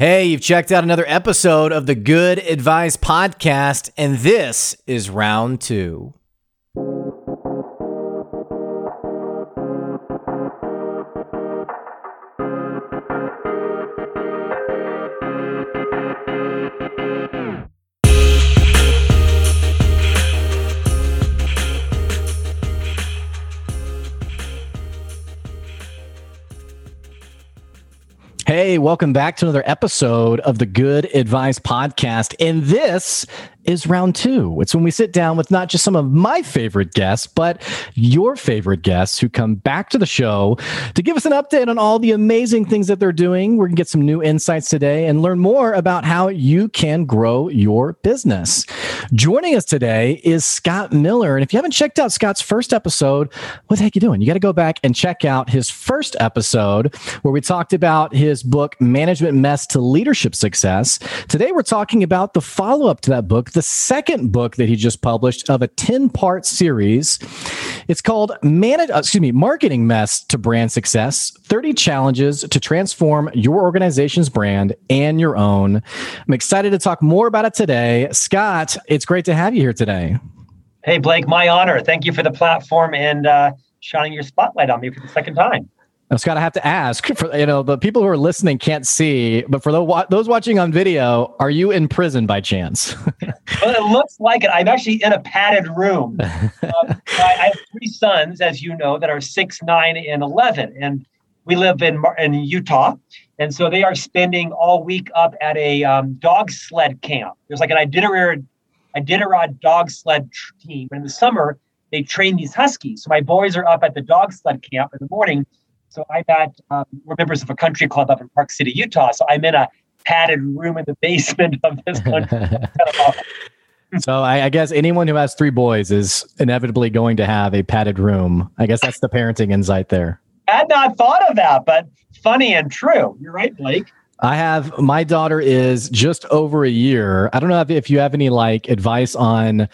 Hey, you've checked out another episode of the Good Advice Podcast, and this is round two. Welcome back to another episode of the Good Advice Podcast. And this is round two. It's when we sit down with not just some of my favorite guests, but your favorite guests who come back to the show to give us an update on all the amazing things that they're doing. We're going to get some new insights today and learn more about how you can grow your business. Joining us today is Scott Miller. And if you haven't checked out Scott's first episode, what the heck are you doing? You got to go back and check out his first episode where we talked about his book, Management Mess to Leadership Success. Today, we're talking about the follow up to that book, the second book that he just published of a 10 part series. It's called Manage, uh, excuse me, Marketing Mess to Brand Success 30 Challenges to Transform Your Organization's Brand and Your Own. I'm excited to talk more about it today. Scott, it's great to have you here today. Hey, Blake, my honor. Thank you for the platform and uh, shining your spotlight on me for the second time. Scott, I have to ask for you know the people who are listening can't see, but for the, those watching on video, are you in prison by chance? well, it looks like it. I'm actually in a padded room. um, I, I have three sons, as you know, that are six, nine, and eleven, and we live in in Utah, and so they are spending all week up at a um, dog sled camp. There's like an Iditarod, Iditarod dog sled team. In the summer, they train these huskies. So my boys are up at the dog sled camp in the morning so I'm at, um, we're members of a country club up in Park City, Utah. So I'm in a padded room in the basement of this country. so I, I, guess anyone who has three boys is inevitably going to have a padded room. I guess that's the parenting insight there. I had not thought of that, but funny and true. You're right, Blake. I have my daughter is just over a year. I don't know if, if you have any like advice on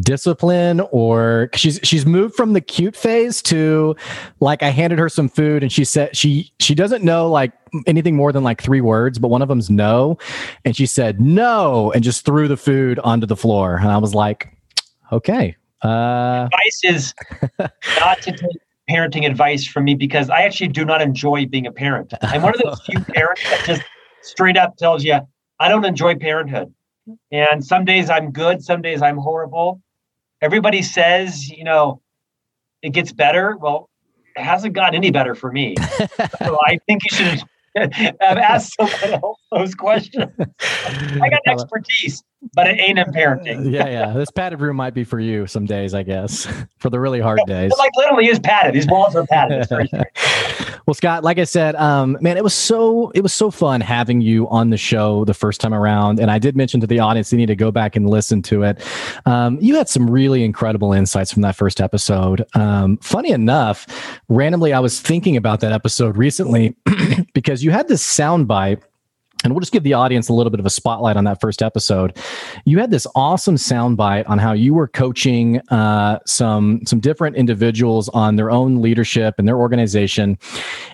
discipline or she's she's moved from the cute phase to like I handed her some food and she said she she doesn't know like anything more than like three words, but one of them's no, and she said no and just threw the food onto the floor, and I was like, okay. Uh, advice is not to take parenting advice from me because I actually do not enjoy being a parent. I'm one of those few parents that just straight up tells you, I don't enjoy parenthood. And some days I'm good, some days I'm horrible. Everybody says, you know, it gets better. Well, it hasn't gotten any better for me. so I think you should have asked someone else those questions. I got expertise, but it ain't in parenting. yeah, yeah. This padded room might be for you some days, I guess, for the really hard days. Like literally is padded. These walls are padded. well, Scott, like I said, um, man, it was so it was so fun having you on the show the first time around, and I did mention to the audience they need to go back and listen to it. Um, you had some really incredible insights from that first episode. Um, funny enough, randomly, I was thinking about that episode recently because you had this sound bite and we'll just give the audience a little bit of a spotlight on that first episode. You had this awesome soundbite on how you were coaching uh, some some different individuals on their own leadership and their organization,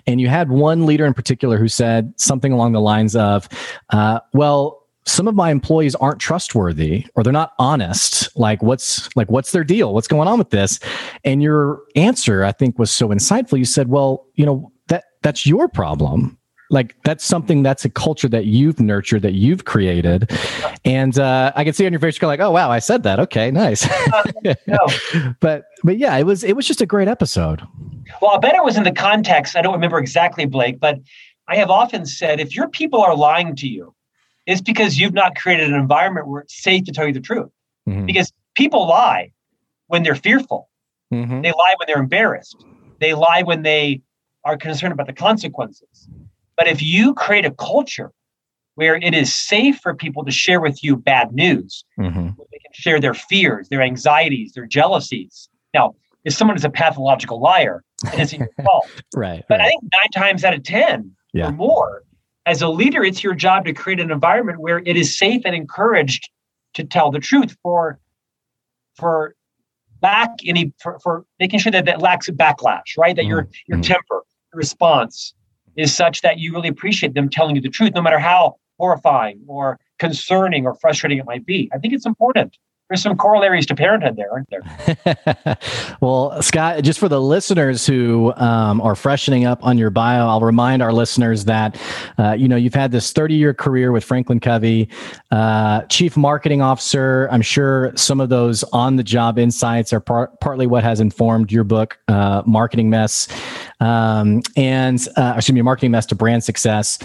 and you had one leader in particular who said something along the lines of, uh, "Well." some of my employees aren't trustworthy or they're not honest. Like what's like what's their deal? What's going on with this? And your answer i think was so insightful. You said well you know that that's your problem like that's something that's a culture that you've nurtured that you've created. And uh, i can see on your face you're like oh wow i said that. Okay nice. No. but but yeah it was it was just a great episode. Well i bet it was in the context i don't remember exactly blake but i have often said if your people are lying to you it's because you've not created an environment where it's safe to tell you the truth. Mm-hmm. because people lie when they're fearful. Mm-hmm. they lie when they're embarrassed. They lie when they are concerned about the consequences but if you create a culture where it is safe for people to share with you bad news, mm-hmm. they can share their fears, their anxieties, their jealousies. Now, if someone is a pathological liar, it isn't your fault. right. But right. I think nine times out of 10 yeah. or more, as a leader, it's your job to create an environment where it is safe and encouraged to tell the truth for for back any for, for making sure that that lacks a backlash, right? That mm-hmm. your your mm-hmm. temper, your response, is such that you really appreciate them telling you the truth, no matter how horrifying or concerning or frustrating it might be. I think it's important there's some corollaries to parenthood there, aren't there? well, Scott, just for the listeners who um, are freshening up on your bio, I'll remind our listeners that uh, you know you've had this 30 year career with Franklin Covey, uh, chief marketing officer. I'm sure some of those on the job insights are par- partly what has informed your book, uh, Marketing Mess um, and uh, excuse me, marketing mess to brand success.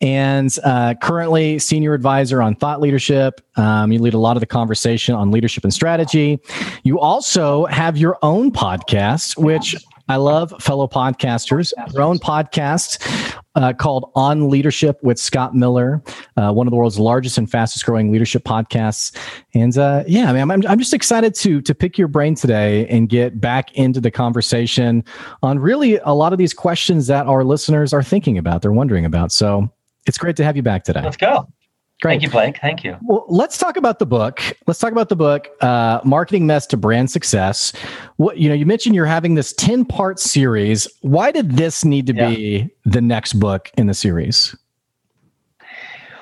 And uh, currently, senior advisor on thought leadership. Um, you lead a lot of the conversation on leadership and strategy. You also have your own podcast, which I love fellow podcasters, your own podcast uh, called On Leadership with Scott Miller, uh, one of the world's largest and fastest growing leadership podcasts. And uh, yeah, I mean, I'm, I'm just excited to to pick your brain today and get back into the conversation on really a lot of these questions that our listeners are thinking about, they're wondering about. So it's great to have you back today. Let's go. Great. Thank you, Blake. Thank you. Well, let's talk about the book. Let's talk about the book, uh, "Marketing Mess to Brand Success." What you know, you mentioned you're having this ten part series. Why did this need to yeah. be the next book in the series?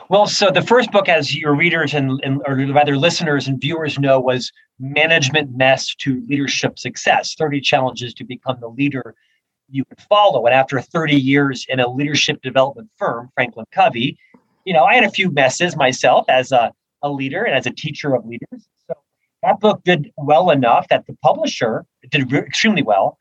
Well, so the first book, as your readers and, and or rather listeners and viewers know, was "Management Mess to Leadership Success: 30 Challenges to Become the Leader You Can Follow." And after 30 years in a leadership development firm, Franklin Covey you know, I had a few messes myself as a, a leader and as a teacher of leaders. So that book did well enough that the publisher did re- extremely well,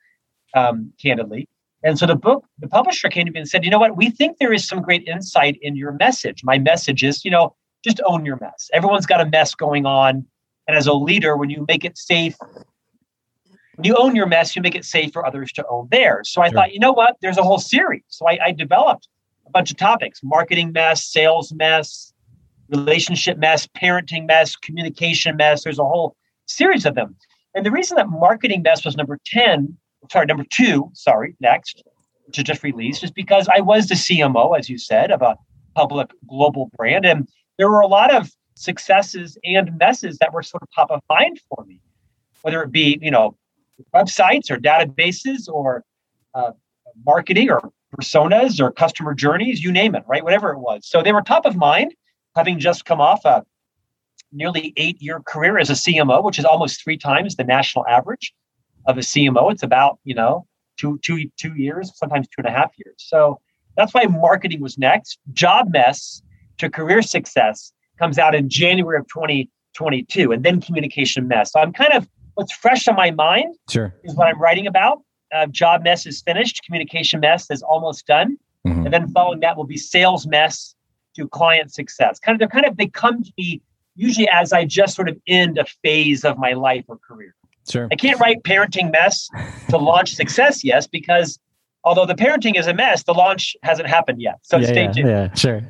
um, candidly. And so the book, the publisher came to me and said, you know what, we think there is some great insight in your message. My message is, you know, just own your mess. Everyone's got a mess going on. And as a leader, when you make it safe, when you own your mess, you make it safe for others to own theirs. So I sure. thought, you know what, there's a whole series. So I, I developed bunch of topics marketing mess, sales mess, relationship mess, parenting mess, communication mess. There's a whole series of them. And the reason that marketing mess was number 10, sorry, number two, sorry, next, which is just released, is because I was the CMO, as you said, of a public global brand. And there were a lot of successes and messes that were sort of top of mind for me, whether it be, you know, websites or databases or uh, marketing or personas or customer journeys, you name it, right? Whatever it was. So they were top of mind, having just come off a nearly eight year career as a CMO, which is almost three times the national average of a CMO. It's about, you know, two, two, two years, sometimes two and a half years. So that's why marketing was next. Job mess to career success comes out in January of 2022, and then communication mess. So I'm kind of what's fresh on my mind sure. is what I'm writing about uh, job mess is finished, communication mess is almost done, mm-hmm. and then following that will be sales mess to client success. Kind of, they're kind of they come to me usually as I just sort of end a phase of my life or career. Sure. I can't write parenting mess to launch success, yes, because although the parenting is a mess, the launch hasn't happened yet. So yeah, stay yeah, tuned. Yeah, sure.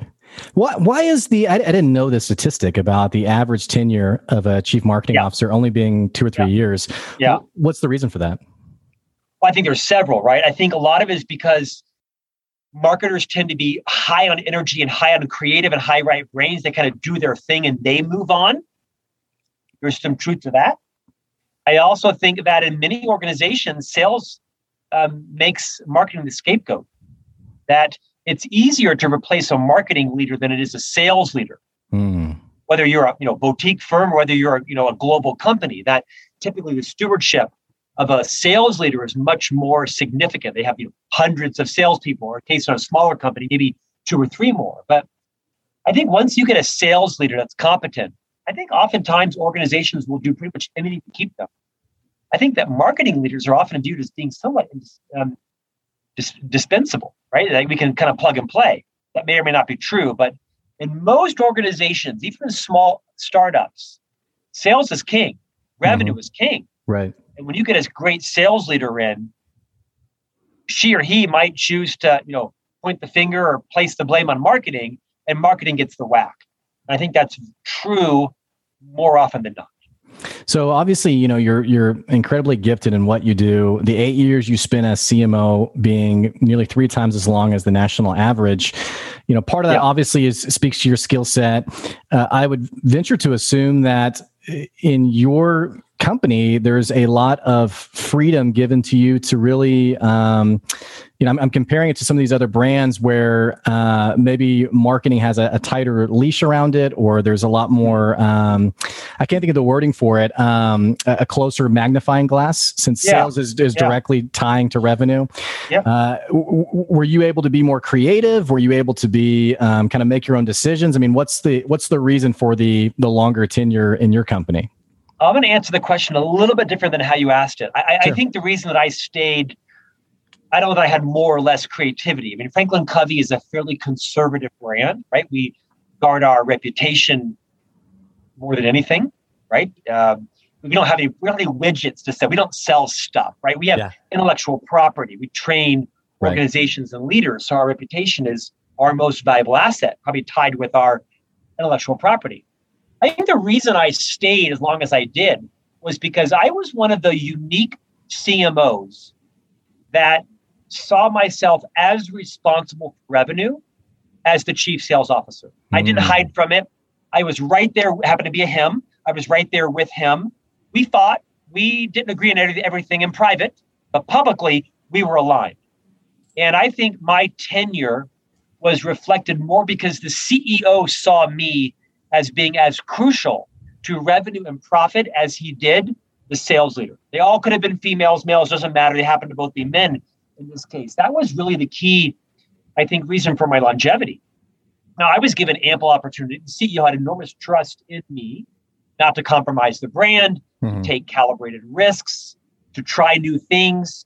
Why, why is the, I, I, didn't know the statistic about the average tenure of a chief marketing yeah. officer only being two or three years. Yeah. What's the reason for that? Well, I think there's several, right? I think a lot of it is because marketers tend to be high on energy and high on creative and high right brains. They kind of do their thing and they move on. There's some truth to that. I also think that in many organizations, sales um, makes marketing the scapegoat. That it's easier to replace a marketing leader than it is a sales leader. Mm. Whether you're a you know boutique firm or whether you're a, you know a global company, that typically the stewardship of a sales leader is much more significant. They have you know, hundreds of salespeople, or in case of a smaller company, maybe two or three more. But I think once you get a sales leader that's competent, I think oftentimes organizations will do pretty much anything to keep them. I think that marketing leaders are often viewed as being somewhat um, dis- dispensable, right? Like we can kind of plug and play. That may or may not be true, but in most organizations, even in small startups, sales is king, revenue mm-hmm. is king. Right. And when you get a great sales leader in, she or he might choose to, you know, point the finger or place the blame on marketing, and marketing gets the whack. And I think that's true more often than not. So obviously, you know, you're you're incredibly gifted in what you do. The eight years you spent as CMO being nearly three times as long as the national average. You know, part of that yeah. obviously is speaks to your skill set. Uh, I would venture to assume that in your company, there's a lot of freedom given to you to really, um, you know, I'm, I'm, comparing it to some of these other brands where uh, maybe marketing has a, a, tighter leash around it, or there's a lot more. Um, I can't think of the wording for it. Um, a, a, closer magnifying glass, since yeah. sales is, is yeah. directly tying to revenue. Yep. Uh, w- were you able to be more creative? Were you able to be um, kind of make your own decisions? I mean, what's the what's the reason for the the longer tenure in your company? I'm going to answer the question a little bit different than how you asked it. I, sure. I think the reason that I stayed, I don't know that I had more or less creativity. I mean, Franklin Covey is a fairly conservative brand, right? We guard our reputation more than anything, right? Um, we don't have any we don't have any widgets to sell. We don't sell stuff, right? We have yeah. intellectual property. We train organizations right. and leaders. So our reputation is our most valuable asset, probably tied with our intellectual property. I think the reason I stayed as long as I did was because I was one of the unique CMOs that saw myself as responsible for revenue as the chief sales officer. Mm. I didn't hmm. hide from it. I was right there, happened to be a him. I was right there with him. We fought. We didn't agree on everything in private, but publicly we were aligned. And I think my tenure was reflected more because the CEO saw me as being as crucial to revenue and profit as he did the sales leader. They all could have been females, males, doesn't matter. They happen to both be men in this case. That was really the key, I think, reason for my longevity. Now, I was given ample opportunity. The CEO had enormous trust in me not to compromise the brand, mm-hmm. to take calibrated risks, to try new things.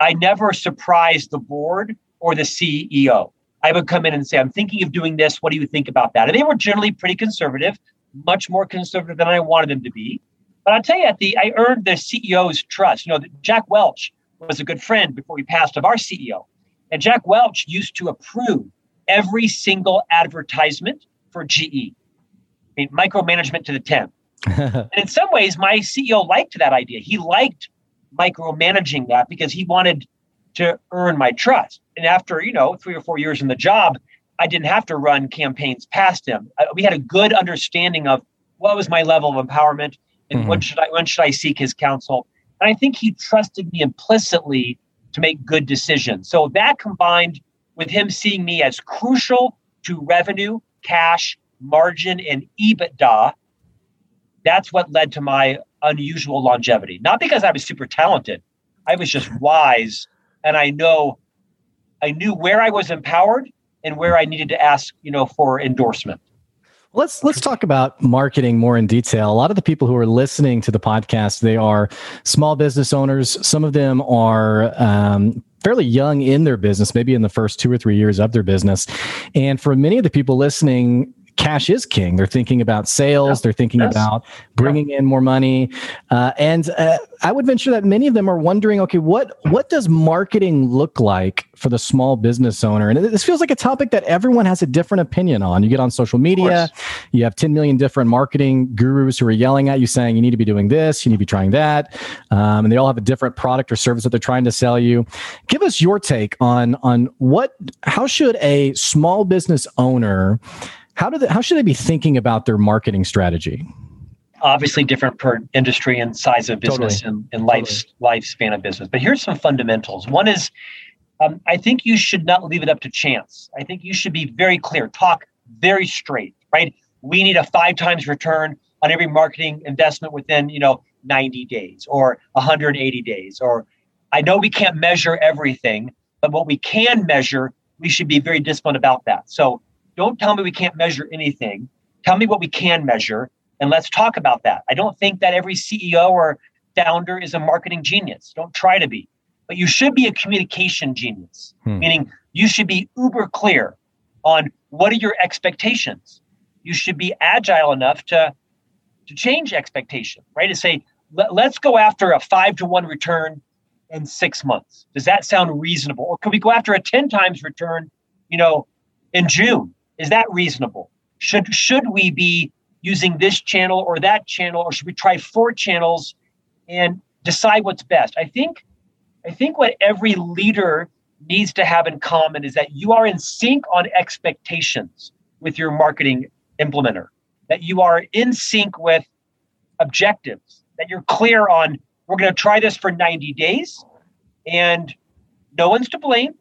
I never surprised the board or the CEO. I would come in and say, I'm thinking of doing this. What do you think about that? And they were generally pretty conservative, much more conservative than I wanted them to be. But I'll tell you, at the I earned the CEO's trust. You know, Jack Welch was a good friend before he passed of our CEO. And Jack Welch used to approve every single advertisement for GE. I mean, micromanagement to the 10. and in some ways, my CEO liked that idea. He liked micromanaging that because he wanted to earn my trust. And after, you know, three or four years in the job, I didn't have to run campaigns past him. we had a good understanding of what was my level of empowerment and mm-hmm. when should I when should I seek his counsel. And I think he trusted me implicitly to make good decisions. So that combined with him seeing me as crucial to revenue, cash, margin, and EBITDA, that's what led to my unusual longevity. Not because I was super talented, I was just wise and I know I knew where I was empowered and where I needed to ask, you know, for endorsement. Let's let's talk about marketing more in detail. A lot of the people who are listening to the podcast, they are small business owners. Some of them are um, fairly young in their business, maybe in the first two or three years of their business. And for many of the people listening, cash is king. They're thinking about sales. They're thinking yes. about bringing in more money. Uh, and uh, I would venture that many of them are wondering, okay, what what does marketing look like for the small business owner? And this feels like a topic that everyone has a different opinion on. You get on social media, you have 10 million different marketing gurus who are yelling at you saying you need to be doing this, you need to be trying that, um, and they all have a different product or service that they're trying to sell you. Give us your take on on what how should a small business owner how do they, how should they be thinking about their marketing strategy? Obviously, different per industry and size of business totally. and, and life, totally. lifespan of business. But here's some fundamentals. One is, um, I think you should not leave it up to chance. I think you should be very clear, talk very straight, right? We need a five times return on every marketing investment within, you know, 90 days or 180 days. Or I know we can't measure everything, but what we can measure, we should be very disciplined about that. So don't tell me we can't measure anything. Tell me what we can measure, and let's talk about that. I don't think that every CEO or founder is a marketing genius. Don't try to be. But you should be a communication genius, hmm. meaning you should be uber clear on what are your expectations. You should be agile enough to, to change expectation, right? To say, let's go after a five to one return in six months. Does that sound reasonable? Or could we go after a 10 times return, you know, in June? Is that reasonable? Should should we be using this channel or that channel, or should we try four channels and decide what's best? I think I think what every leader needs to have in common is that you are in sync on expectations with your marketing implementer, that you are in sync with objectives, that you're clear on we're going to try this for 90 days and no one's to blame.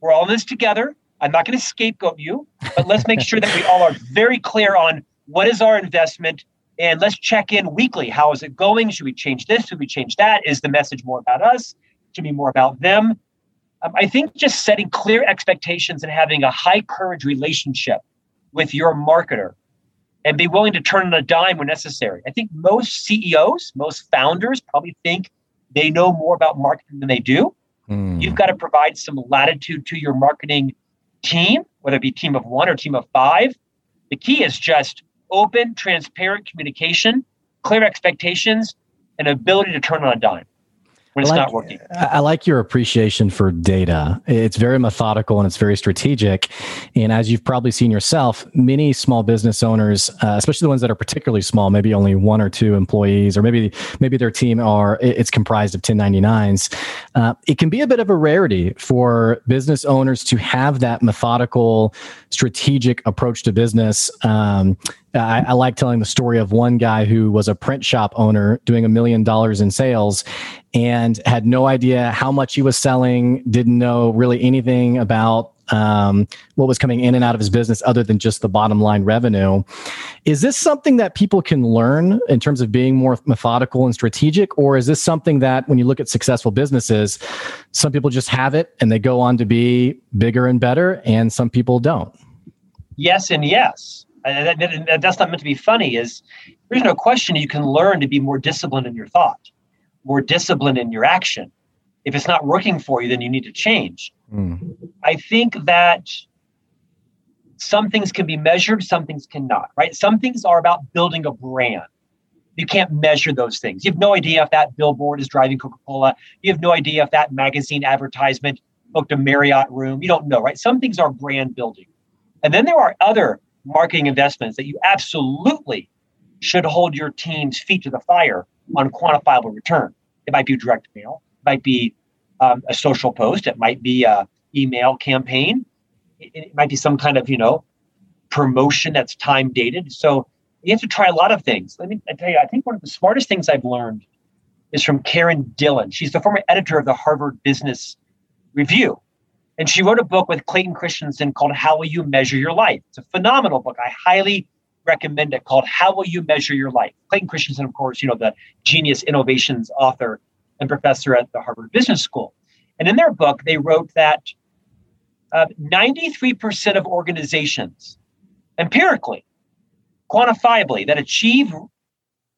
We're all in this together. I'm not going to scapegoat you, but let's make sure that we all are very clear on what is our investment and let's check in weekly. How is it going? Should we change this? Should we change that? Is the message more about us? Should be more about them? Um, I think just setting clear expectations and having a high courage relationship with your marketer and be willing to turn on a dime when necessary. I think most CEOs, most founders probably think they know more about marketing than they do. Mm. You've got to provide some latitude to your marketing team, whether it be team of one or team of five. The key is just open, transparent communication, clear expectations, and ability to turn on a dime when it's like, not working. I like your appreciation for data. It's very methodical and it's very strategic. And as you've probably seen yourself, many small business owners, uh, especially the ones that are particularly small, maybe only one or two employees, or maybe maybe their team are it's comprised of 1099s. Uh, it can be a bit of a rarity for business owners to have that methodical, strategic approach to business. Um, I, I, like telling the story of one guy who was a print shop owner doing a million dollars in sales and had no idea how much he was selling, didn't know really anything about um, what was coming in and out of his business other than just the bottom line revenue. Is this something that people can learn in terms of being more methodical and strategic? Or is this something that when you look at successful businesses, some people just have it and they go on to be bigger and better, and some people don't? Yes, and yes. That, that, that's not meant to be funny. Is there's no question you can learn to be more disciplined in your thought, more disciplined in your action. If it's not working for you, then you need to change. Mm. I think that some things can be measured, some things cannot. Right? Some things are about building a brand. You can't measure those things. You have no idea if that billboard is driving Coca Cola. You have no idea if that magazine advertisement booked a Marriott room. You don't know, right? Some things are brand building. And then there are other marketing investments that you absolutely should hold your team's feet to the fire on quantifiable return. It might be direct mail, it might be um, a social post, it might be a email campaign, it, it might be some kind of you know promotion that's time dated. So you have to try a lot of things. Let me I tell you, I think one of the smartest things I've learned is from Karen Dillon. She's the former editor of the Harvard Business Review. And she wrote a book with Clayton Christensen called How Will You Measure Your Life? It's a phenomenal book. I highly recommend it called How Will You Measure Your Life? Clayton Christensen, of course, you know, the genius innovations author and professor at the Harvard Business School. And in their book, they wrote that uh, 93% of organizations, empirically, quantifiably, that achieve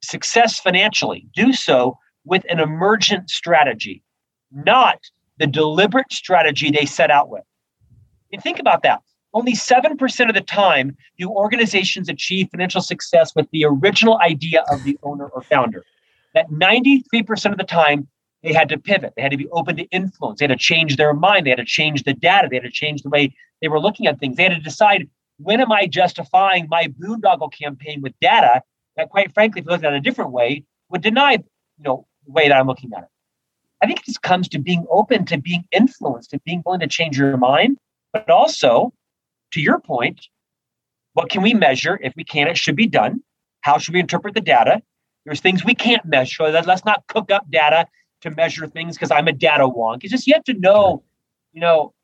success financially do so with an emergent strategy, not the deliberate strategy they set out with. And think about that. Only 7% of the time do organizations achieve financial success with the original idea of the owner or founder. That 93% of the time, they had to pivot. They had to be open to influence. They had to change their mind. They had to change the data. They had to change the way they were looking at things. They had to decide when am I justifying my boondoggle campaign with data that, quite frankly, if you look at it a different way, would deny you know, the way that I'm looking at it. I think it just comes to being open to being influenced and being willing to change your mind. But also, to your point, what can we measure? If we can, it should be done. How should we interpret the data? There's things we can't measure. Let's not cook up data to measure things because I'm a data wonk. It's just you have to know, you know,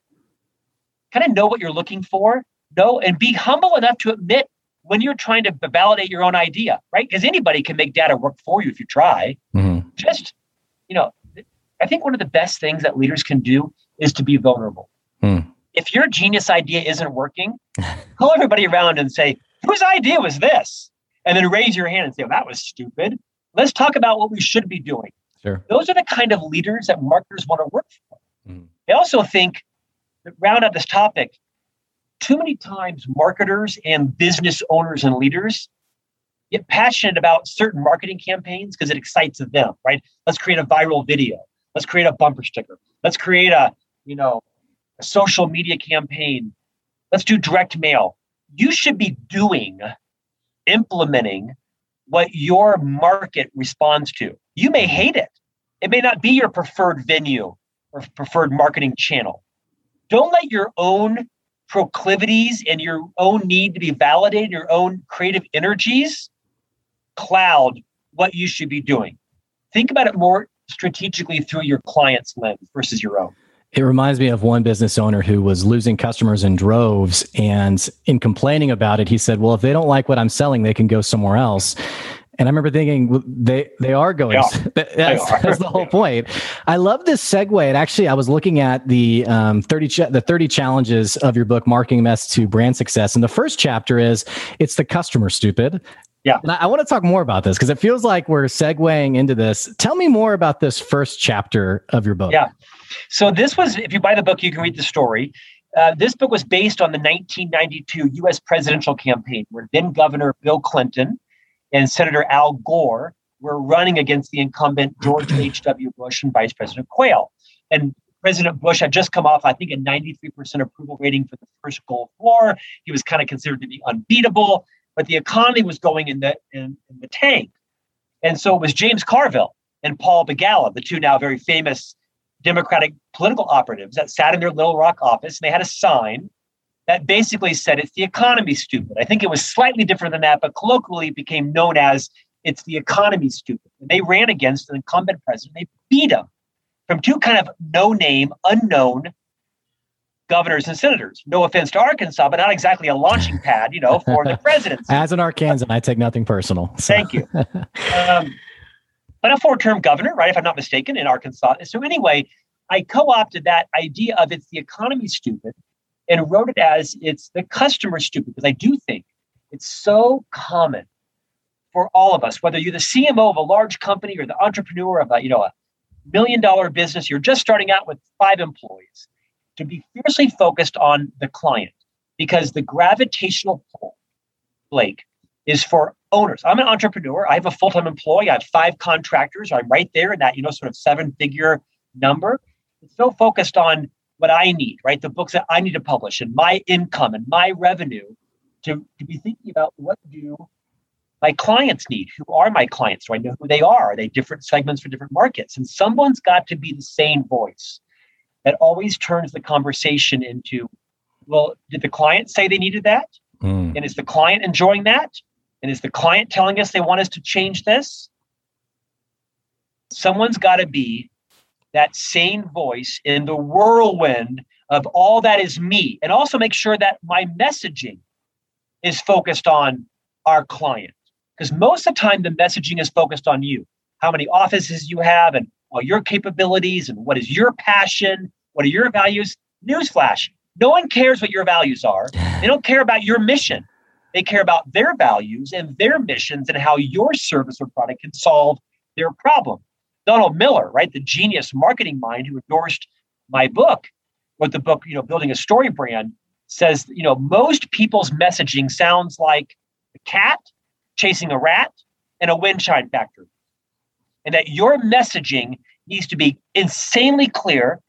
kind of know what you're looking for, know, and be humble enough to admit when you're trying to validate your own idea, right? Because anybody can make data work for you if you try. Mm-hmm. Just, you know, I think one of the best things that leaders can do is to be vulnerable. Hmm. If your genius idea isn't working, call everybody around and say, whose idea was this? And then raise your hand and say, well, that was stupid. Let's talk about what we should be doing. Sure. Those are the kind of leaders that marketers want to work for. Hmm. I also think, round out this topic, too many times marketers and business owners and leaders get passionate about certain marketing campaigns because it excites them, right? Let's create a viral video. Let's create a bumper sticker. Let's create a, you know, a social media campaign. Let's do direct mail. You should be doing, implementing what your market responds to. You may hate it. It may not be your preferred venue or preferred marketing channel. Don't let your own proclivities and your own need to be validated, your own creative energies cloud what you should be doing. Think about it more strategically through your client's lens versus your own. It reminds me of one business owner who was losing customers in droves. And in complaining about it, he said, Well, if they don't like what I'm selling, they can go somewhere else. And I remember thinking they they are going. That's, that's, the whole point. I love this segue. And actually, I was looking at the um, thirty ch- the thirty challenges of your book, Marketing Mess to Brand Success. And the first chapter is it's the customer stupid. Yeah. And I, I want to talk more about this because it feels like we're segueing into this. Tell me more about this first chapter of your book. Yeah. So this was, if you buy the book, you can read the story. Uh, this book was based on the 1992 U.S. presidential campaign, where then Governor Bill Clinton and Senator Al Gore were running against the incumbent George H.W. Bush and Vice President Quayle. And President Bush had just come off, I think, a 93% approval rating for the first Gulf War. He was kind of considered to be unbeatable, but the economy was going in the in, in the tank. And so it was James Carville and Paul Begala, the two now very famous Democratic political operatives that sat in their Little Rock office and they had a sign that basically said it's the economy stupid. I think it was slightly different than that, but colloquially it became known as it's the economy stupid. And they ran against an incumbent president. They beat him from two kind of no name, unknown governors and senators. No offense to Arkansas, but not exactly a launching pad, you know, for the presidency. As an Arkansan, I take nothing personal. So. Thank you. Um, but a four-term governor, right? If I'm not mistaken, in Arkansas. So anyway, I co-opted that idea of it's the economy stupid and wrote it as it's the customer stupid because I do think it's so common for all of us, whether you're the CMO of a large company or the entrepreneur of a you know a million dollar business, you're just starting out with five employees, to be fiercely focused on the client because the gravitational pull, Blake, is for owners. I'm an entrepreneur. I have a full-time employee. I have five contractors. I'm right there in that, you know, sort of seven-figure number. It's so focused on what I need, right? The books that I need to publish and my income and my revenue to, to be thinking about what do my clients need? Who are my clients? Do I know who they are? Are they different segments for different markets? And someone's got to be the same voice that always turns the conversation into, well, did the client say they needed that? Mm. And is the client enjoying that? And is the client telling us they want us to change this? Someone's got to be that sane voice in the whirlwind of all that is me and also make sure that my messaging is focused on our client because most of the time the messaging is focused on you how many offices you have and all your capabilities and what is your passion what are your values? Newsflash. No one cares what your values are. They don't care about your mission. They care about their values and their missions and how your service or product can solve their problem. Donald Miller, right, the genius marketing mind who endorsed my book, wrote the book, you know, building a story brand, says, you know, most people's messaging sounds like a cat chasing a rat and a wind chime factory. And that your messaging needs to be insanely clear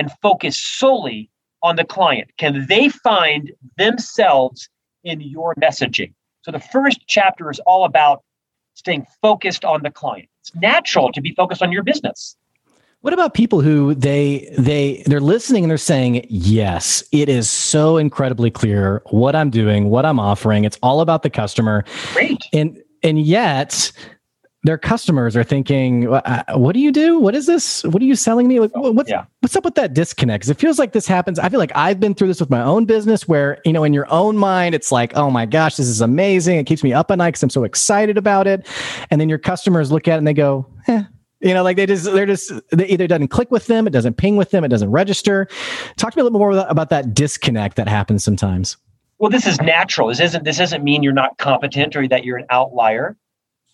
and focus solely on the client. Can they find themselves in your messaging? So the first chapter is all about staying focused on the client. It's natural to be focused on your business. What about people who they they they're listening and they're saying, "Yes, it is so incredibly clear what I'm doing, what I'm offering. It's all about the customer." Great. And and yet their customers are thinking, uh, "What do you do? What is this? What are you selling me? Like, what's yeah. what's up with that disconnect?" Because it feels like this happens. I feel like I've been through this with my own business, where you know, in your own mind, it's like, "Oh my gosh, this is amazing! It keeps me up at night because I'm so excited about it." And then your customers look at it and they go, eh. You know, like they just, they're just, they either doesn't click with them, it doesn't ping with them, it doesn't register. Talk to me a little more about that disconnect that happens sometimes. Well, this is natural. This isn't, this doesn't mean you're not competent or that you're an outlier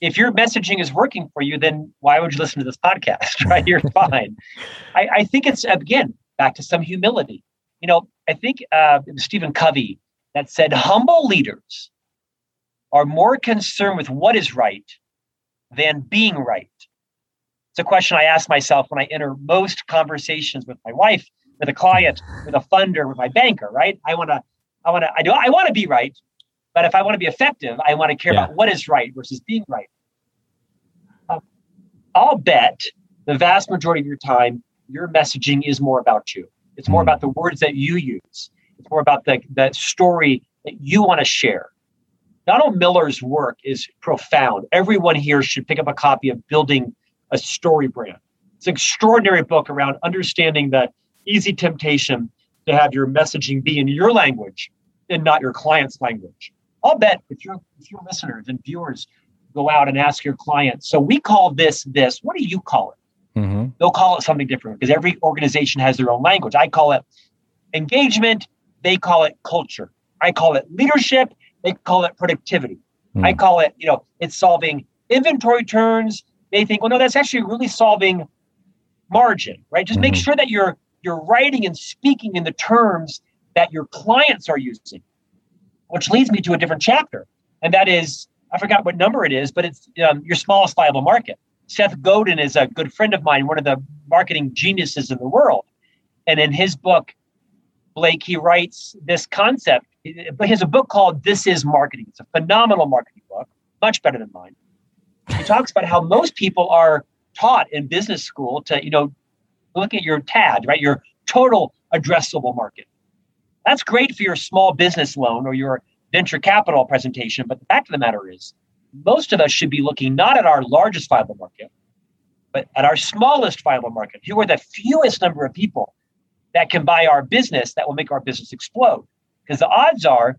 if your messaging is working for you, then why would you listen to this podcast? Right? You're fine. I, I, think it's again back to some humility. You know, I think uh, Stephen Covey that said humble leaders are more concerned with what is right than being right. It's a question I ask myself when I enter most conversations with my wife, with a client, with a funder, with my banker. Right? I want to, I want to, I do, I want to be right, but if I want to be effective, I want to care yeah. about what is right versus being right. Uh, I'll bet the vast majority of your time, your messaging is more about you. It's more mm. about the words that you use. It's more about the, the story that you want to share. Donald Miller's work is profound. Everyone here should pick up a copy of Building a Story Brand. It's an extraordinary book around understanding the easy temptation to have your messaging be in your language and not your client's language. I'll bet if your if your listeners and viewers go out and ask your clients, so we call this this, what do you call it? Mm-hmm. They'll call it something different because every organization has their own language. I call it engagement, they call it culture. I call it leadership, they call it productivity. Mm. I call it, you know, it's solving inventory turns. They think, well, no, that's actually really solving margin, right? Just mm-hmm. make sure that you're you're writing and speaking in the terms that your clients are using, which leads me to a different chapter, and that is I forgot what number it is, but it's um, your smallest viable market. Seth Godin is a good friend of mine, one of the marketing geniuses in the world, and in his book, Blake, he writes this concept. But he has a book called This Is Marketing. It's a phenomenal marketing book, much better than mine. He talks about how most people are taught in business school to, you know, look at your TAM, right? Your total addressable market. That's great for your small business loan or your venture capital presentation. But the fact of the matter is, most of us should be looking not at our largest viable market, but at our smallest viable market. Who are the fewest number of people that can buy our business that will make our business explode. Because the odds are,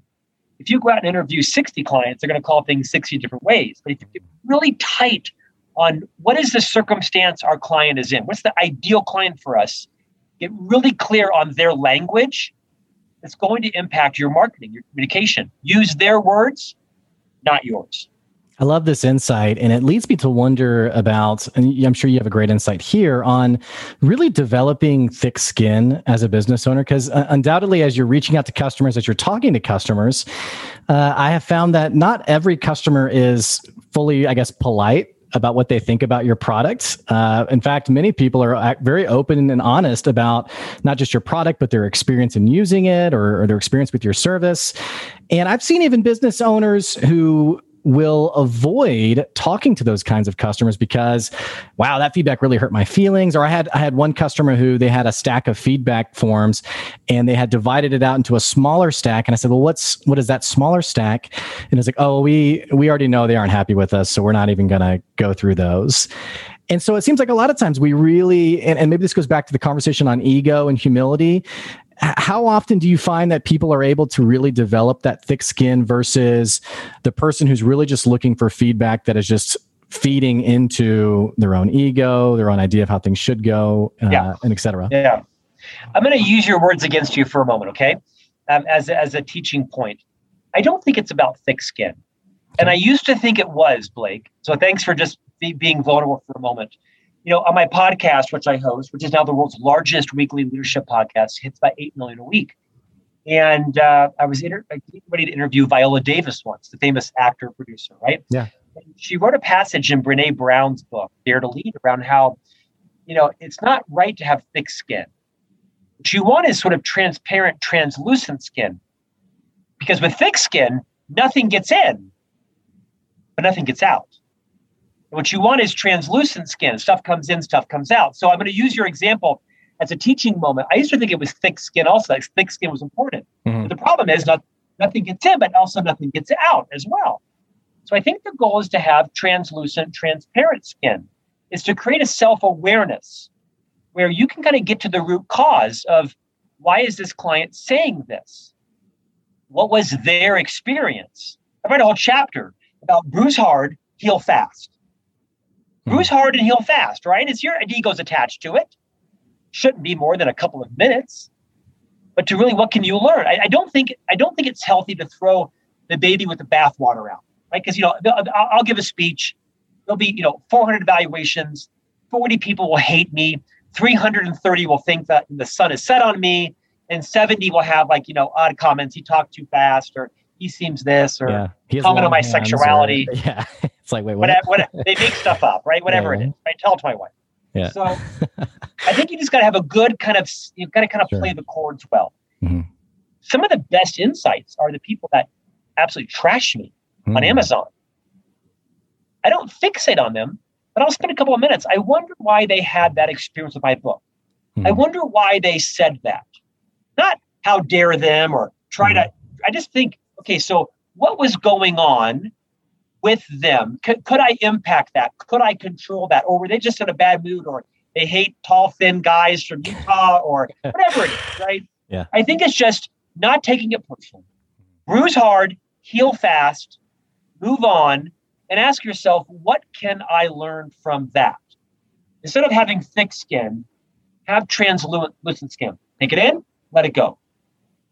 if you go out and interview 60 clients, they're going to call things 60 different ways. But if you get really tight on what is the circumstance our client is in, what's the ideal client for us, get really clear on their language, it's going to impact your marketing, your communication. Use their words, not yours. I love this insight. And it leads me to wonder about, and I'm sure you have a great insight here on really developing thick skin as a business owner. Because uh, undoubtedly, as you're reaching out to customers, as you're talking to customers, uh, I have found that not every customer is fully, I guess, polite about what they think about your products. Uh, in fact, many people are very open and honest about not just your product, but their experience in using it or, or their experience with your service. And I've seen even business owners who will avoid talking to those kinds of customers because wow that feedback really hurt my feelings. Or i had i had one customer who they had a stack of feedback forms and they had divided it out into a smaller stack. And i said well what's what is that smaller stack? And it's like oh we we already know they aren't happy with us so we're not even going to go through those. And so it seems like a lot of times we really, and, and, maybe this goes back to the conversation on ego and humility how often do you find that people are able to really develop that thick skin versus the person who's really just looking for feedback that is just feeding into their own ego, their own idea of how things should go, uh, yeah. and etc. Yeah, I'm going to use your words against you for a moment, okay? Um, as as a teaching point, I don't think it's about thick skin, and I used to think it was, Blake. So thanks for just be, being vulnerable for a moment you know, on my podcast, which I host, which is now the world's largest weekly leadership podcast, hits about 8 million a week. And uh, I was inter- ready to interview Viola Davis once, the famous actor producer, right? Yeah. And she wrote a passage in Brene Brown's book, Dare to Lead, around how, you know, it's not right to have thick skin. What you want is sort of transparent, translucent skin. Because with thick skin, nothing gets in, but nothing gets out. What you want is translucent skin. Stuff comes in, stuff comes out. So I'm going to use your example as a teaching moment. I used to think it was thick skin also. Like thick skin was important. Mm-hmm. the problem is not nothing gets in, but also nothing gets out as well. So I think the goal is to have translucent, transparent skin. Is to create a self-awareness where you can kind of get to the root cause of why is this client saying this? What was their experience? I read a whole chapter about bruise hard, heal fast. Bruise hard and heal fast, right? It's your ego's attached to it. Shouldn't be more than a couple of minutes. But to really, what can you learn? I, I don't think I don't think it's healthy to throw the baby with the bathwater out, right? Because you know, I'll, I'll give a speech. There'll be you know 400 evaluations. 40 people will hate me. 330 will think that the sun is set on me, and 70 will have like you know odd comments. He talked too fast, or he seems this, or yeah. comment on my sexuality. Or, yeah. It's like, wait, what? Whatever, whatever, they make stuff up, right? Whatever yeah. it is, right? Tell it to my wife. Yeah. So I think you just got to have a good kind of, you've got to kind of sure. play the chords well. Mm-hmm. Some of the best insights are the people that absolutely trash me mm-hmm. on Amazon. I don't fixate on them, but I'll spend a couple of minutes. I wonder why they had that experience with my book. Mm-hmm. I wonder why they said that. Not how dare them or try to, mm-hmm. I just think, okay, so what was going on with them? Could, could I impact that? Could I control that? Or were they just in a bad mood or they hate tall, thin guys from Utah or whatever it is, right? Yeah. I think it's just not taking it personally. Bruise hard, heal fast, move on, and ask yourself, what can I learn from that? Instead of having thick skin, have translucent skin. Take it in, let it go.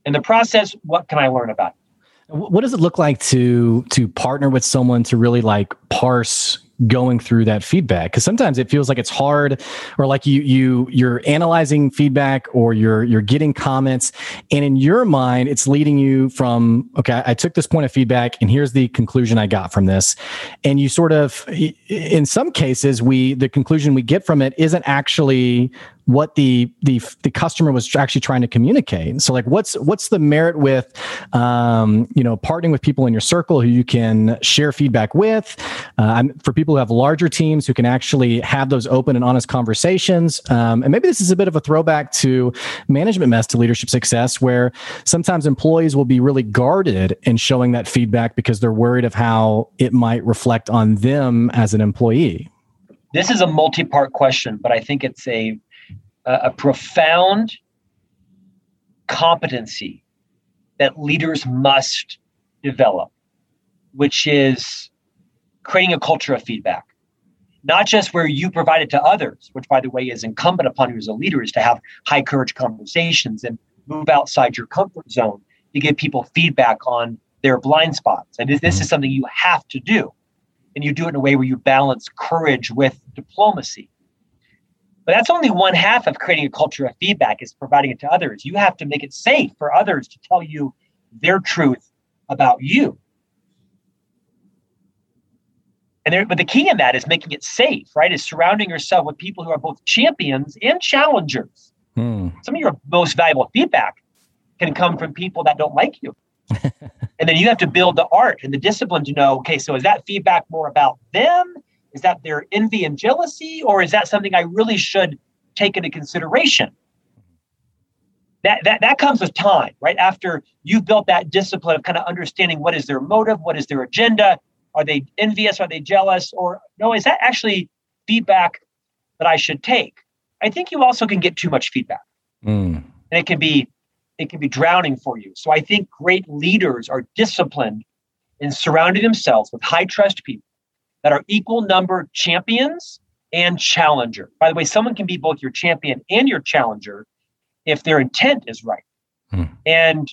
In the process, what can I learn about it? What does it look like to to partner with someone to really like parse going through that feedback. Because sometimes it feels like it's hard or like you you you're analyzing feedback or you're you're getting comments. And in your mind it's leading you from okay I took this point of feedback and here's the conclusion I got from this. And you sort of in some cases we the conclusion we get from it isn't actually what the the the customer was actually trying to communicate. So like what's what's the merit with um, you know partnering with people in your circle who you can share feedback with uh, for people who have larger teams who can actually have those open and honest conversations. Um, and maybe this is a bit of a throwback to management mess to leadership success where sometimes employees will be really guarded in showing that feedback because they're worried of how it might reflect on them as an employee. This is a multi-part question, but I think it's a a profound competency that leaders must develop, which is creating a culture of feedback. Not just where you provide it to others, which, by the way, is incumbent upon you as a leader, is to have high courage conversations and move outside your comfort zone to give people feedback on their blind spots. And this is something you have to do. And you do it in a way where you balance courage with diplomacy. But that's only one half of creating a culture of feedback is providing it to others. You have to make it safe for others to tell you their truth about you. And there, but the key in that is making it safe, right? Is surrounding yourself with people who are both champions and challengers. Hmm. Some of your most valuable feedback can come from people that don't like you. and then you have to build the art and the discipline to know, okay, so is that feedback more about them? Is that their envy and jealousy, or is that something I really should take into consideration? That, that, that comes with time, right? After you've built that discipline of kind of understanding what is their motive, what is their agenda, are they envious, are they jealous, or no, is that actually feedback that I should take? I think you also can get too much feedback. Mm. And it can be it can be drowning for you. So I think great leaders are disciplined in surrounding themselves with high trust people that are equal number champions and challenger. By the way, someone can be both your champion and your challenger if their intent is right. Hmm. And,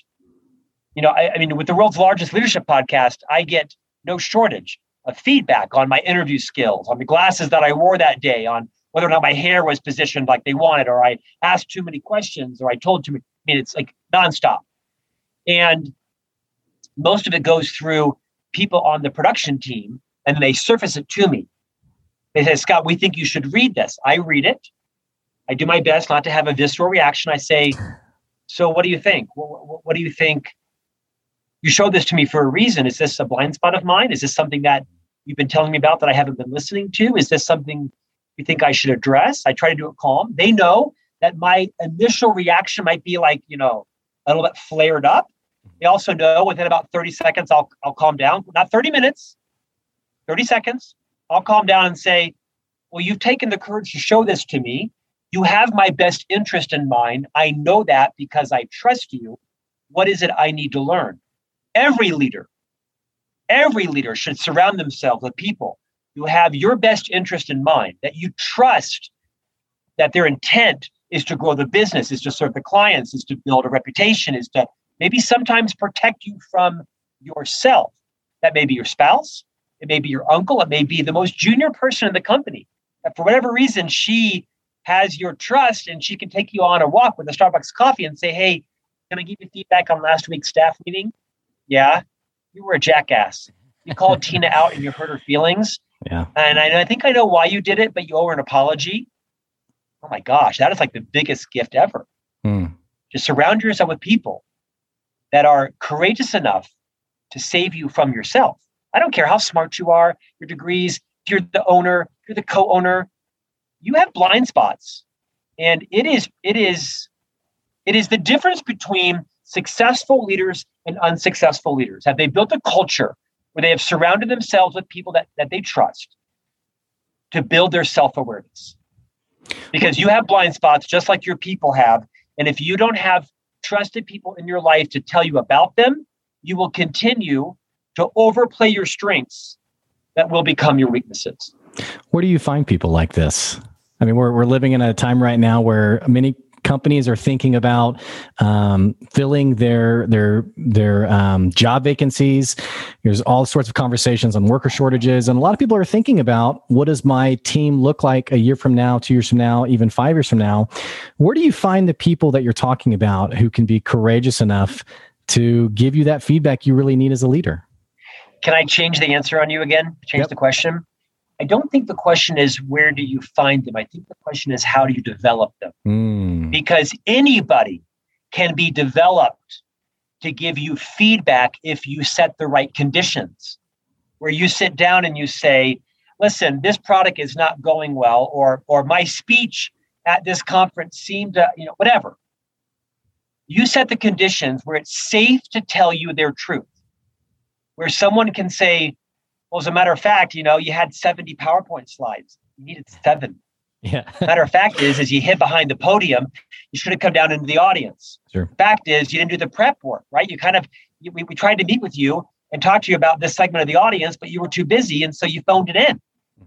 you know, I, I mean, with the world's largest leadership podcast, I get no shortage of feedback on my interview skills, on the glasses that I wore that day, on whether or not my hair was positioned like they wanted, or I asked too many questions, or I told too many. I mean, it's like nonstop. And most of it goes through people on the production team and they surface it to me. They say, Scott, we think you should read this. I read it. I do my best not to have a visceral reaction. I say, So what do you think? What, what, do you think? You showed this to me for a reason. Is this a blind spot of mine? Is this something that you've been telling me about that I haven't been listening to? Is this something you think I should address? I try to do it calm. They know that my initial reaction might be like, you know, a little bit flared up. They also know within about 30 seconds I'll I'll calm down. Not 30 minutes, 30 seconds. I'll calm down and say, Well, you've taken the courage to show this to me. You have my best interest in mind. I know that because I trust you. What is it I need to learn? Every leader, every leader should surround themselves with people who have your best interest in mind, that you trust that their intent is to grow the business, is to serve the clients, is to build a reputation, is to maybe sometimes protect you from yourself. That may be your spouse, it may be your uncle. It may be the most junior person in the company. And for whatever reason, she has your trust and she can take you on a walk with a Starbucks coffee and say, Hey, can I give you feedback on last week's staff meeting? Yeah, you were a jackass. You called Tina out and you hurt her feelings. Yeah. And I, I think I know why you did it, but you owe her an apology. Oh my gosh, that is like the biggest gift ever. Hmm. Just surround yourself with people that are courageous enough to save you from yourself. I don't care how smart you are, your degrees, if you're the owner, you're the co-owner, you have blind spots. And it is it is it is the difference between successful leaders and unsuccessful leaders? Have they built a culture where they have surrounded themselves with people that, that they trust to build their self awareness? Because you have blind spots just like your people have. And if you don't have trusted people in your life to tell you about them, you will continue to overplay your strengths that will become your weaknesses. Where do you find people like this? I mean, we're, we're living in a time right now where many companies are thinking about um, filling their their their um, job vacancies. There's all sorts of conversations on worker shortages, and a lot of people are thinking about what does my team look like a year from now, two years from now, even five years from now. Where do you find the people that you're talking about who can be courageous enough to give you that feedback you really need as a leader? Can I change the answer on you again? Change yep. the question. I don't think the question is where do you find them. I think the question is how do you develop them? Mm. Because anybody can be developed to give you feedback if you set the right conditions. Where you sit down and you say, "Listen, this product is not going well," or "or my speech at this conference seemed to, you know, whatever." You set the conditions where it's safe to tell you their truth. Where someone can say, well, as a matter of fact, you know, you had 70 PowerPoint slides. You needed seven. Yeah. matter of fact is, as you hid behind the podium, you should have come down into the audience. Sure. Fact is, you didn't do the prep work, right? You kind of, we, we tried to meet with you and talk to you about this segment of the audience, but you were too busy. And so you phoned it in. Mm-hmm.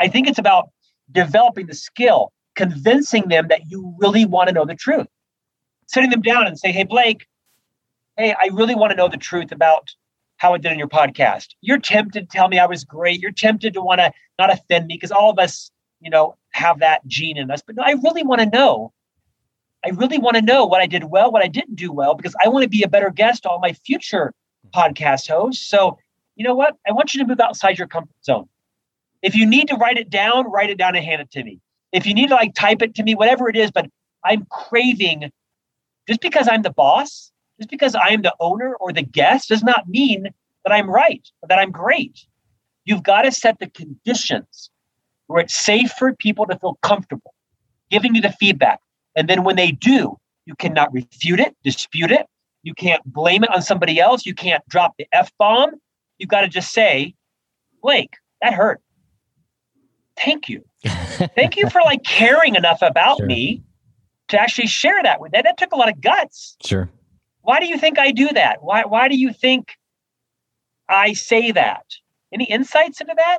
I think it's about developing the skill, convincing them that you really want to know the truth, sitting them down and say, Hey, Blake, hey, I really want to know the truth about how I did on your podcast. You're tempted to tell me I was great. You're tempted to want to not offend me because all of us, you know, have that gene in us. But no, I really want to know. I really want to know what I did well, what I didn't do well, because I want to be a better guest to all my future podcast hosts. So, you know what? I want you to move outside your comfort zone. If you need to write it down, write it down and hand it to me. If you need to like type it to me, whatever it is, but I'm craving just because I'm the boss, just because I am the owner or the guest does not mean that I'm right, or that I'm great. You've got to set the conditions where it's safe for people to feel comfortable giving you the feedback. And then when they do, you cannot refute it, dispute it. You can't blame it on somebody else. You can't drop the F bomb. You've got to just say, Blake, that hurt. Thank you. Thank you for like caring enough about sure. me to actually share that with that. That took a lot of guts. Sure. Why do you think I do that? Why, why do you think I say that? Any insights into that?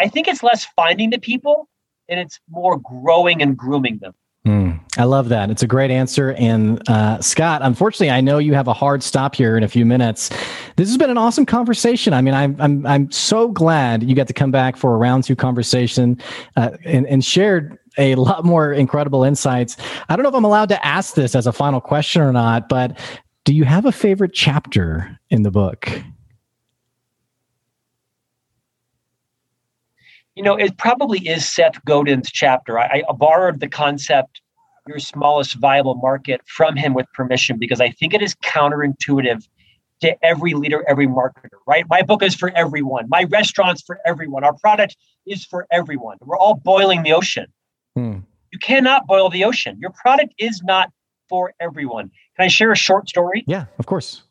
I think it's less finding the people and it's more growing and grooming them. Mm, I love that. It's a great answer. And uh, Scott, unfortunately, I know you have a hard stop here in a few minutes. This has been an awesome conversation. I mean, I'm I'm I'm so glad you got to come back for a round two conversation uh, and and shared a lot more incredible insights. I don't know if I'm allowed to ask this as a final question or not, but do you have a favorite chapter in the book? You know, it probably is Seth Godin's chapter. I, I borrowed the concept your smallest viable market from him with permission because I think it is counterintuitive to every leader, every marketer, right? My book is for everyone. My restaurant's for everyone. Our product is for everyone. We're all boiling the ocean. Hmm. You cannot boil the ocean. Your product is not for everyone. Can I share a short story? Yeah, of course.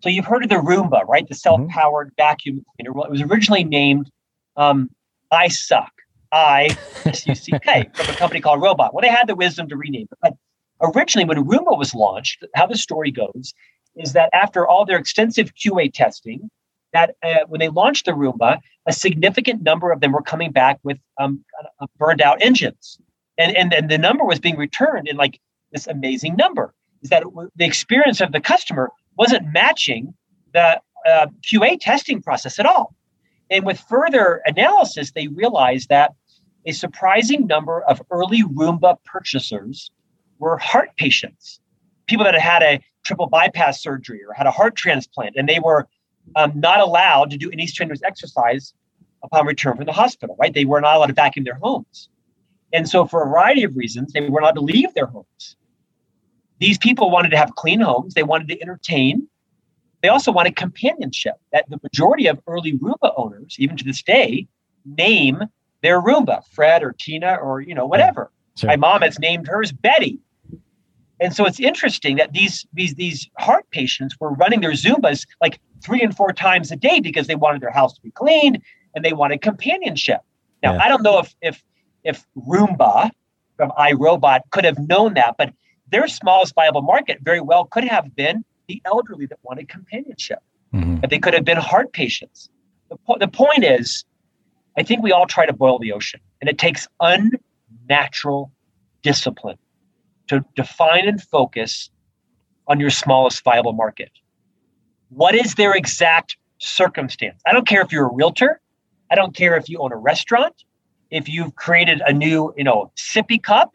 So you've heard of the Roomba, right? The self-powered mm-hmm. vacuum cleaner. Well, it was originally named um, I Suck. I S U C K from a company called Robot. Well, they had the wisdom to rename it. But originally, when Roomba was launched, how the story goes is that after all their extensive QA testing, that uh, when they launched the Roomba, a significant number of them were coming back with um, burned out engines, and, and and the number was being returned in like this amazing number. Is that the experience of the customer wasn't matching the uh, QA testing process at all, and with further analysis, they realized that a surprising number of early Roomba purchasers were heart patients, people that had had a triple bypass surgery or had a heart transplant, and they were um, not allowed to do any strenuous exercise upon return from the hospital, right? They were not allowed to vacuum their homes. And so, for a variety of reasons, they were not allowed to leave their homes. These people wanted to have clean homes, they wanted to entertain. They also wanted companionship. That the majority of early Roomba owners, even to this day, name their Roomba Fred or Tina or you know whatever. Sure. My mom has named hers Betty. And so it's interesting that these these these heart patients were running their Roombas like three and four times a day because they wanted their house to be cleaned and they wanted companionship. Now yeah. I don't know if if if Roomba from iRobot could have known that, but their smallest viable market very well could have been the elderly that wanted companionship. Mm-hmm. And they could have been heart patients. The, po- the point is, I think we all try to boil the ocean, and it takes unnatural discipline to define and focus on your smallest viable market. What is their exact circumstance? I don't care if you're a realtor. I don't care if you own a restaurant. If you've created a new, you know, sippy cup,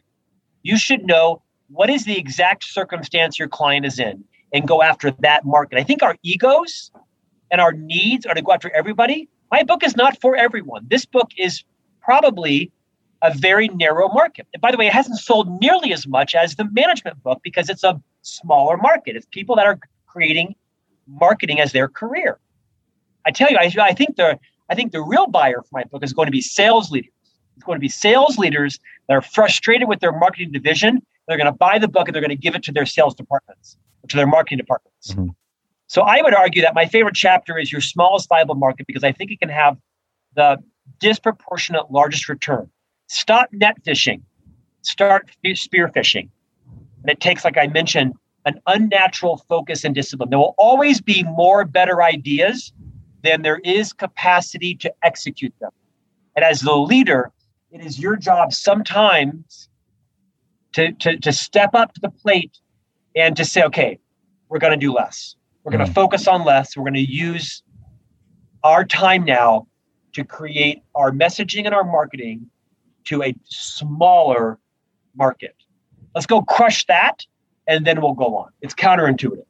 you should know what is the exact circumstance your client is in and go after that market. I think our egos and our needs are to go after everybody. My book is not for everyone. This book is probably a very narrow market. And by the way, it hasn't sold nearly as much as the management book because it's a smaller market. It's people that are creating marketing as their career. I tell you, I, I think the I think the real buyer for my book is going to be sales leaders. It's going to be sales leaders that are frustrated with their marketing division. They're going to buy the book and they're going to give it to their sales departments, to their marketing departments. Mm-hmm. So I would argue that my favorite chapter is your smallest viable market because I think it can have the disproportionate largest return. Stop net fishing, start spear fishing. And it takes, like I mentioned, an unnatural focus and discipline. There will always be more better ideas than there is capacity to execute them. And as the leader, it is your job sometimes to, to, to step up to the plate and to say, okay, we're going to do less. We're going to mm. focus on less. We're going to use our time now to create our messaging and our marketing to a smaller market. Let's go crush that and then we'll go on. It's counterintuitive.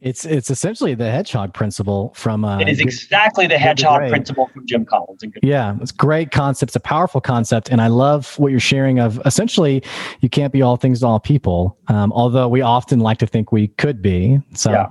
It's it's essentially the hedgehog principle from. Uh, it is exactly the hedgehog principle from Jim Collins. And yeah, it's great concept. It's a powerful concept, and I love what you're sharing. Of essentially, you can't be all things to all people. Um, although we often like to think we could be. So, yeah.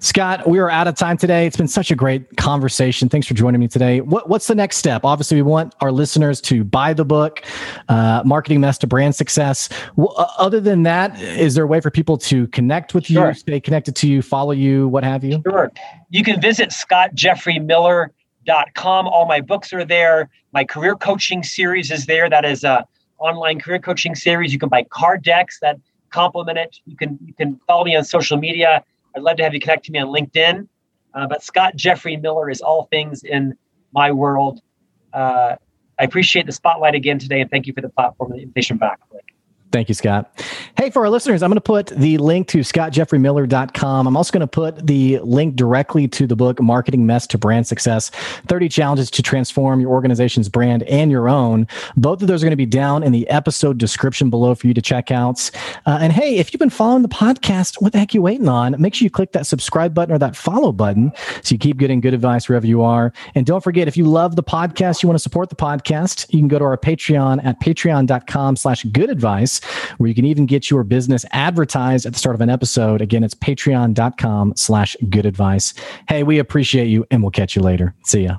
Scott, we are out of time today. It's been such a great conversation. Thanks for joining me today. What, what's the next step? Obviously, we want our listeners to buy the book, uh, Marketing Mess to Brand Success. Well, uh, other than that, is there a way for people to connect with sure. you, stay connected to you? Follow you, what have you? Sure. You can visit scottjeffreymiller.com. All my books are there. My career coaching series is there. That is a online career coaching series. You can buy card decks that complement it. You can you can follow me on social media. I'd love to have you connect to me on LinkedIn. Uh, but Scott Jeffrey Miller is all things in my world. Uh, I appreciate the spotlight again today, and thank you for the platform and the invitation back. Thank you, Scott. Hey, for our listeners, I'm going to put the link to scottjeffreymiller.com. I'm also going to put the link directly to the book, Marketing Mess to Brand Success 30 Challenges to Transform Your Organization's Brand and Your Own. Both of those are going to be down in the episode description below for you to check out. Uh, and hey, if you've been following the podcast, what the heck you waiting on? Make sure you click that subscribe button or that follow button so you keep getting good advice wherever you are. And don't forget, if you love the podcast, you want to support the podcast, you can go to our Patreon at patreon.com slash good advice where you can even get your business advertised at the start of an episode. Again, it's patreon.com slash good advice. Hey, we appreciate you and we'll catch you later. See ya.